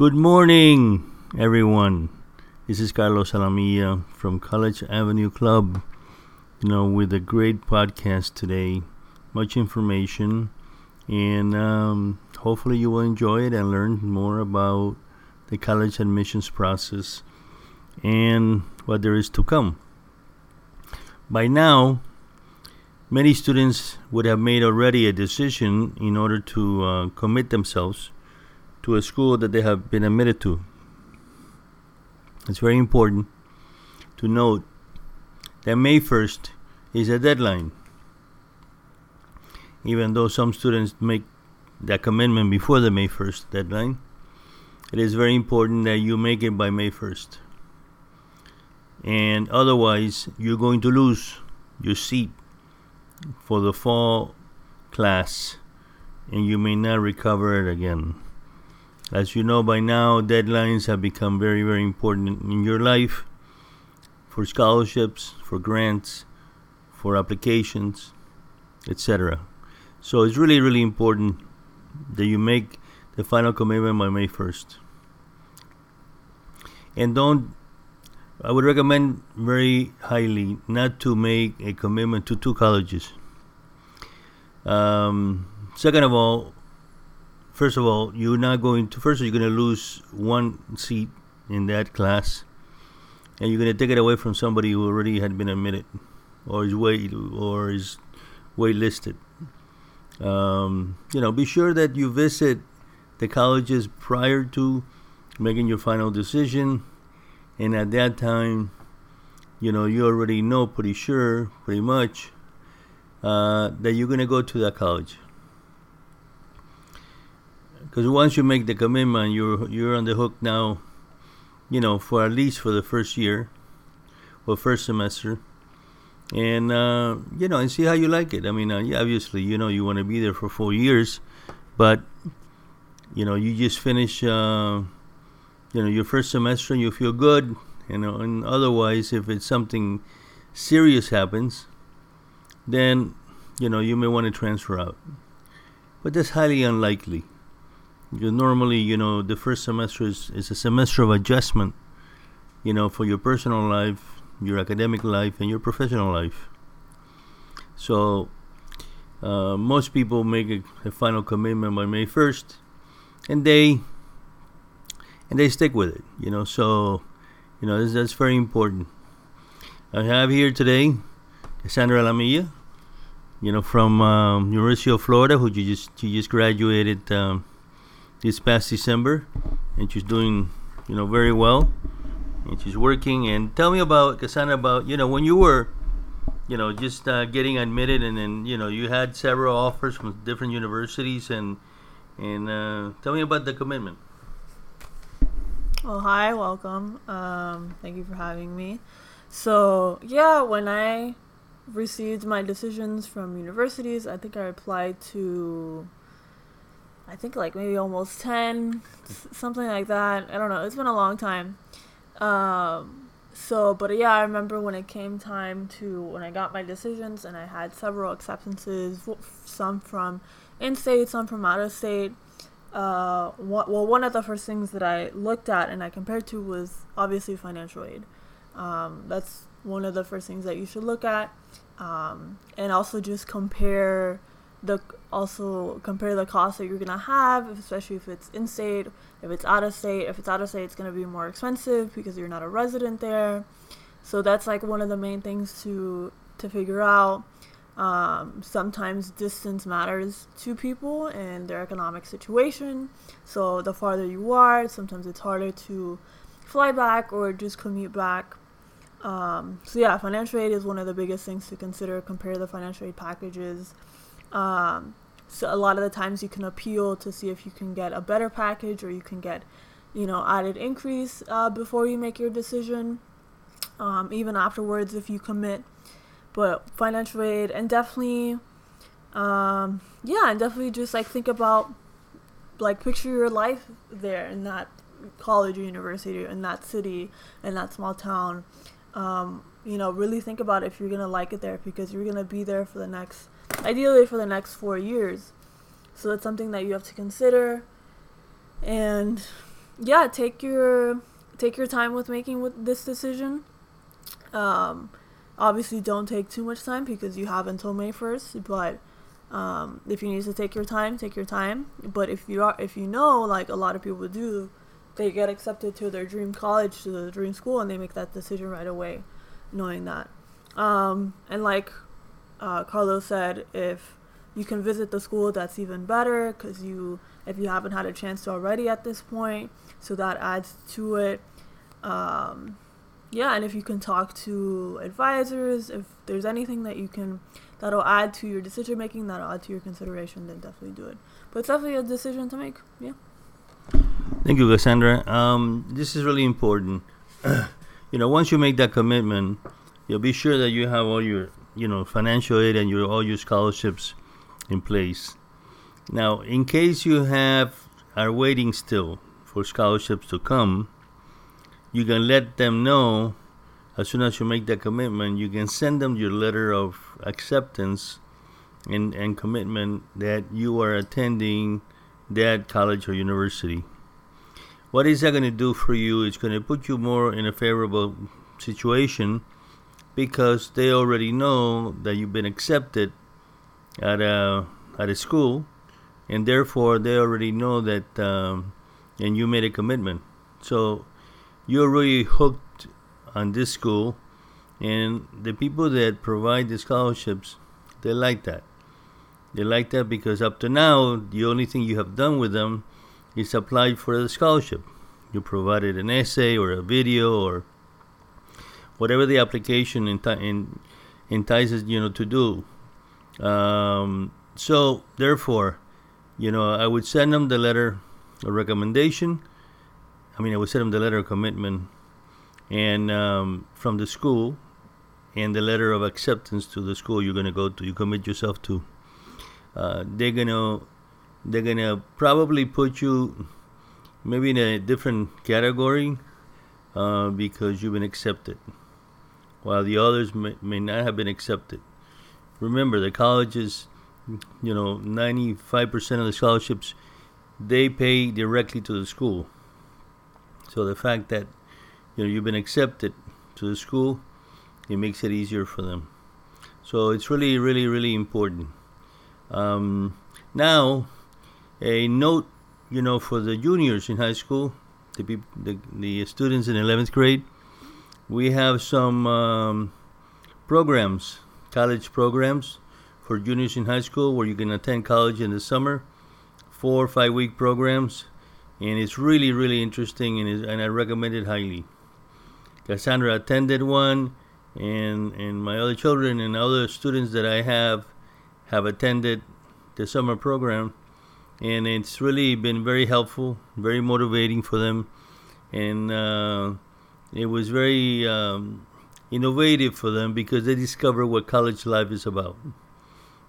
Good morning, everyone. This is Carlos Alamilla from College Avenue Club. You know, with a great podcast today, much information, and um, hopefully you will enjoy it and learn more about the college admissions process and what there is to come. By now, many students would have made already a decision in order to uh, commit themselves to a school that they have been admitted to. It's very important to note that May 1st is a deadline. Even though some students make that commitment before the May 1st deadline, it is very important that you make it by May 1st. And otherwise, you're going to lose your seat for the fall class and you may not recover it again. As you know by now, deadlines have become very, very important in your life for scholarships, for grants, for applications, etc. So it's really, really important that you make the final commitment by May 1st. And don't, I would recommend very highly not to make a commitment to two colleges. Um, second of all, first of all, you're not going to, first, you're going to lose one seat in that class, and you're going to take it away from somebody who already had been admitted or is wait or is waitlisted. Um, you know, be sure that you visit the colleges prior to making your final decision, and at that time, you know, you already know pretty sure, pretty much, uh, that you're going to go to that college. Because once you make the commitment, you're you're on the hook now. You know, for at least for the first year or first semester, and uh, you know, and see how you like it. I mean, uh, obviously, you know, you want to be there for four years, but you know, you just finish, uh, you know, your first semester and you feel good, you know, and otherwise, if it's something serious happens, then you know you may want to transfer out, but that's highly unlikely. Because normally, you know, the first semester is, is a semester of adjustment, you know, for your personal life, your academic life, and your professional life. So, uh, most people make a, a, final commitment by May 1st, and they and they stick with it, you know. So, you know, that's, that's very important. I have here today Sandra Alamilla, you know, from um, University of Florida, who you just you just graduated. Um, this past December, and she's doing, you know, very well, and she's working. And tell me about Cassandra about you know when you were, you know, just uh, getting admitted, and then you know you had several offers from different universities, and and uh, tell me about the commitment. Well, hi, welcome. Um, thank you for having me. So yeah, when I received my decisions from universities, I think I applied to I think like maybe almost 10, something like that. I don't know. It's been a long time. Um, so, but yeah, I remember when it came time to when I got my decisions and I had several acceptances, some from in state, some from out of state. Uh, well, one of the first things that I looked at and I compared to was obviously financial aid. Um, that's one of the first things that you should look at. Um, and also just compare the also compare the cost that you're gonna have, especially if it's in state, if it's out of state. If it's out of state, it's gonna be more expensive because you're not a resident there. So that's like one of the main things to to figure out. Um, sometimes distance matters to people and their economic situation. So the farther you are, sometimes it's harder to fly back or just commute back. Um, so yeah, financial aid is one of the biggest things to consider. Compare the financial aid packages. Um, so a lot of the times you can appeal to see if you can get a better package or you can get, you know, added increase uh, before you make your decision. Um, even afterwards if you commit. But financial aid and definitely, um, yeah, and definitely just like think about, like picture your life there in that college or university in that city in that small town. Um, you know, really think about if you're gonna like it there because you're gonna be there for the next ideally for the next four years. So it's something that you have to consider. And yeah, take your take your time with making with this decision. Um, obviously, don't take too much time because you have until May first. But um, if you need to take your time, take your time. But if you are, if you know, like a lot of people do, they get accepted to their dream college, to the dream school, and they make that decision right away, knowing that. Um, and like uh, Carlos said, if you can visit the school, that's even better because you, if you haven't had a chance to already at this point, so that adds to it. Um, yeah, and if you can talk to advisors, if there's anything that you can that'll add to your decision making, that'll add to your consideration, then definitely do it. But it's definitely a decision to make. Yeah. Thank you, Cassandra. Um, this is really important. you know, once you make that commitment, you'll be sure that you have all your, you know, financial aid and your all your scholarships in place. Now, in case you have are waiting still for scholarships to come, you can let them know as soon as you make that commitment. You can send them your letter of acceptance and, and commitment that you are attending that college or university. What is that going to do for you? It's going to put you more in a favorable situation because they already know that you've been accepted at a at a school, and therefore they already know that, um, and you made a commitment. So you're really hooked on this school, and the people that provide the scholarships, they like that. They like that because up to now, the only thing you have done with them is applied for the scholarship. You provided an essay or a video or whatever the application entices you know to do. Um, so therefore, you know, I would send them the letter of recommendation. I mean, I would send them the letter of commitment, and um, from the school, and the letter of acceptance to the school you're gonna go to. You commit yourself to. Uh, they're gonna they're gonna probably put you maybe in a different category uh, because you've been accepted, while the others may, may not have been accepted. Remember, the colleges, you know, 95% of the scholarships, they pay directly to the school. So the fact that you know you've been accepted to the school, it makes it easier for them. So it's really, really, really important. Um, now, a note, you know, for the juniors in high school, the the, the students in 11th grade, we have some um, programs, college programs for juniors in high school where you can attend college in the summer, four or five week programs, and it's really, really interesting, and, is, and I recommend it highly. Cassandra attended one, and and my other children and other students that I have have attended the summer program, and it's really been very helpful, very motivating for them, and uh, it was very um, innovative for them because they discover what college life is about.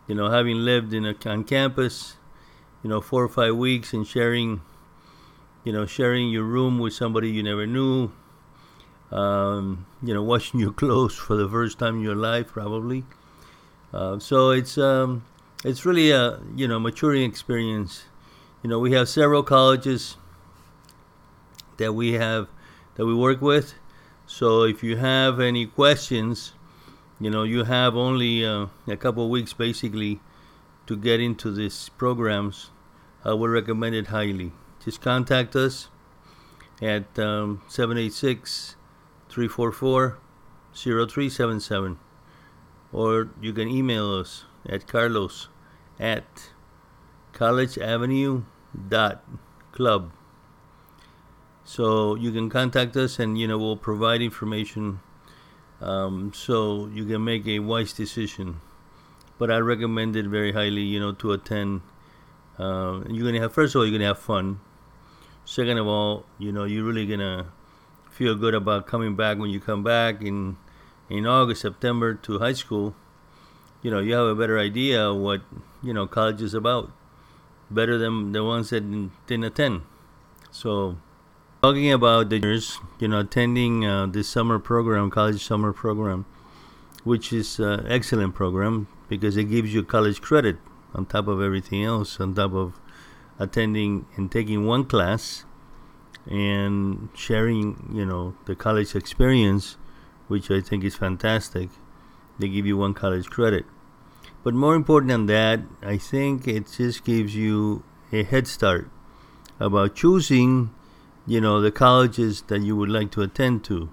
You know, having lived in a, on campus, you know, four or five weeks and sharing, you know, sharing your room with somebody you never knew, um, you know, washing your clothes for the first time in your life, probably. Uh, so it's um, it's really a you know maturing experience. You know, we have several colleges that we have that we work with. So if you have any questions, you know, you have only uh, a couple of weeks basically to get into these programs. I would recommend it highly. Just contact us at um, 786 344 0377 or you can email us at carlos at collegeavenue.club so you can contact us and you know we'll provide information um, so you can make a wise decision. But i recommend it very highly you know to attend. Uh, you're gonna have first of all you're gonna have fun. Second of all you know you're really gonna feel good about coming back when you come back in in August, September to high school, you know, you have a better idea what, you know, college is about. Better than the ones that didn't attend. So, talking about the years, you know, attending uh, this summer program, college summer program, which is an excellent program because it gives you college credit on top of everything else, on top of attending and taking one class and sharing, you know, the college experience, which I think is fantastic. They give you one college credit. But more important than that, I think it just gives you a head start about choosing, you know, the colleges that you would like to attend to.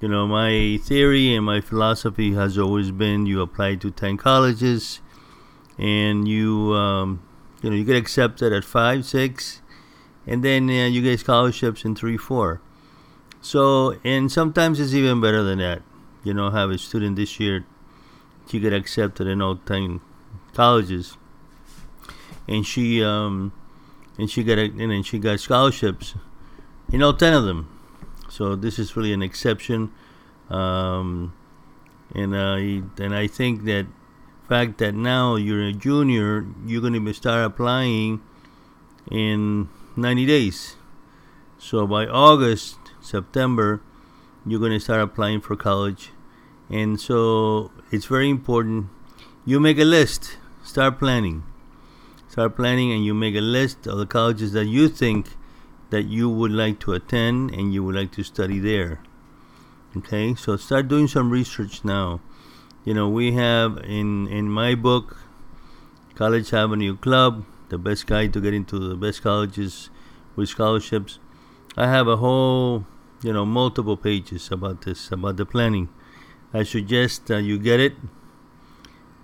You know, my theory and my philosophy has always been you apply to 10 colleges and you, um, you know, you get accepted at five, six, and then uh, you get scholarships in three, four. So, and sometimes it's even better than that. You know, have a student this year, she get accepted in all 10 colleges. And she, um, and she got a, and she got scholarships in all 10 of them. So this is really an exception. Um, and, uh, and I think that fact that now you're a junior, you're going to start applying in 90 days. So by August, September, you're going to start applying for college. And so it's very important. You make a list, start planning. Start planning, and you make a list of the colleges that you think that you would like to attend and you would like to study there. Okay, so start doing some research now. You know, we have in in my book, College Avenue Club, the best guide to get into the best colleges with scholarships. I have a whole, you know, multiple pages about this, about the planning. I suggest uh, you get it.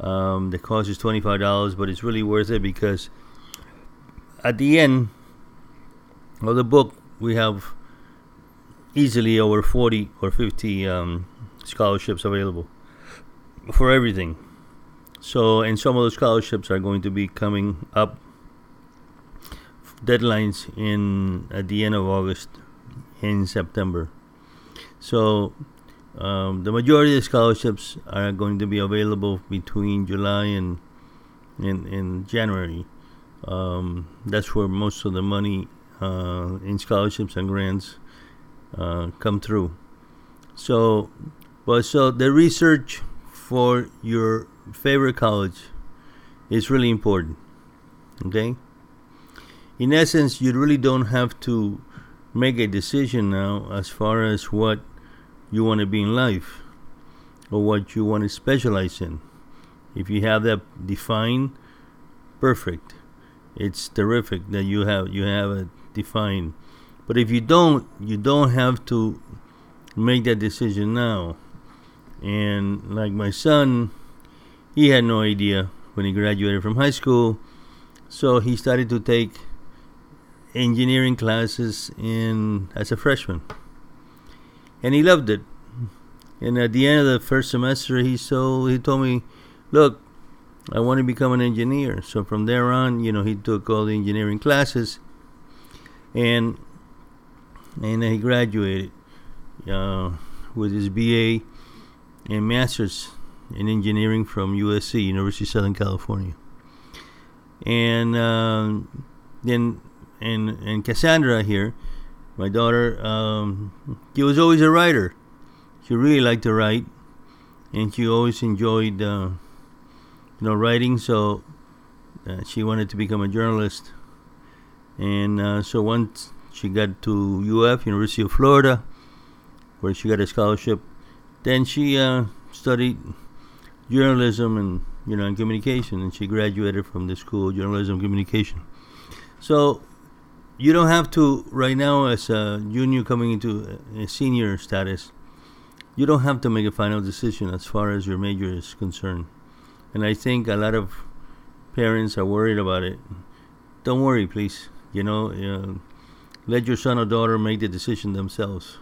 Um, the cost is twenty five dollars, but it's really worth it because at the end of the book we have easily over forty or fifty um, scholarships available for everything. So, and some of those scholarships are going to be coming up deadlines in at the end of August in September. So um, the majority of the scholarships are going to be available between July and in January. Um, that's where most of the money uh, in scholarships and grants uh, come through. So, but so the research for your favorite college is really important. Okay? In essence, you really don't have to make a decision now as far as what you want to be in life or what you want to specialize in. If you have that defined, perfect. It's terrific that you have you have it defined. But if you don't, you don't have to make that decision now. And like my son, he had no idea when he graduated from high school, so he started to take engineering classes in as a freshman, and he loved it. And at the end of the first semester, he so he told me, "Look, I want to become an engineer." So from there on, you know, he took all the engineering classes, and and he graduated uh, with his BA and master's in engineering from USC, University of Southern California. And uh, then, and and Cassandra here, my daughter, um, she was always a writer. She really liked to write, and she always enjoyed, uh, you know, writing. So uh, she wanted to become a journalist. And uh, so once she got to UF, University of Florida, where she got a scholarship, then she uh, studied journalism and you know and communication, and she graduated from the school of journalism communication. So you don't have to right now as a junior coming into a senior status. You don't have to make a final decision as far as your major is concerned, and I think a lot of parents are worried about it. Don't worry, please. You know, uh, let your son or daughter make the decision themselves.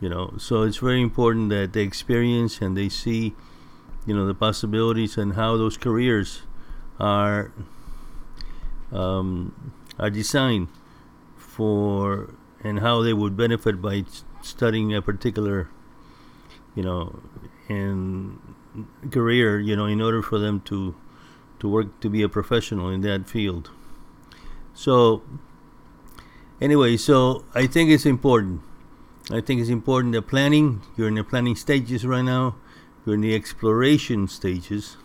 You know, so it's very important that they experience and they see you know the possibilities and how those careers are um, are designed for and how they would benefit by studying a particular you know in career you know in order for them to to work to be a professional in that field. So anyway so i think it's important. I think it's important the planning you're in the planning stages right now. You're in the exploration stages.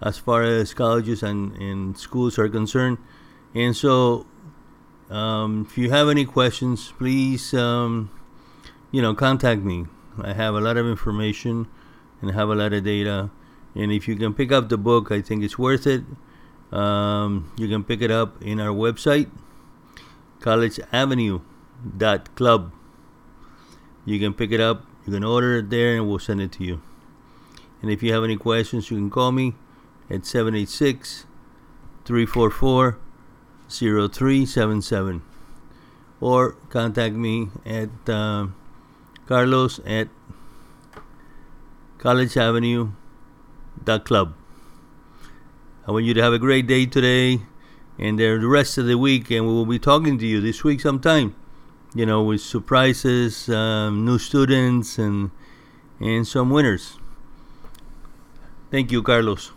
As far as colleges and, and schools are concerned. And so Um, if you have any questions, please, um, you know, contact me. I have a lot of information and have a lot of data. And if you can pick up the book, I think it's worth it. Um, you can pick it up in our website, collegeavenue.club. You can pick it up, you can order it there, and we'll send it to you. And if you have any questions, you can call me at 786 344 0377 or contact me at uh, carlos at college avenue club I want you to have a great day today and the rest of the week, and we will be talking to you this week sometime. You know, with surprises, um, new students, and and some winners. Thank you, Carlos.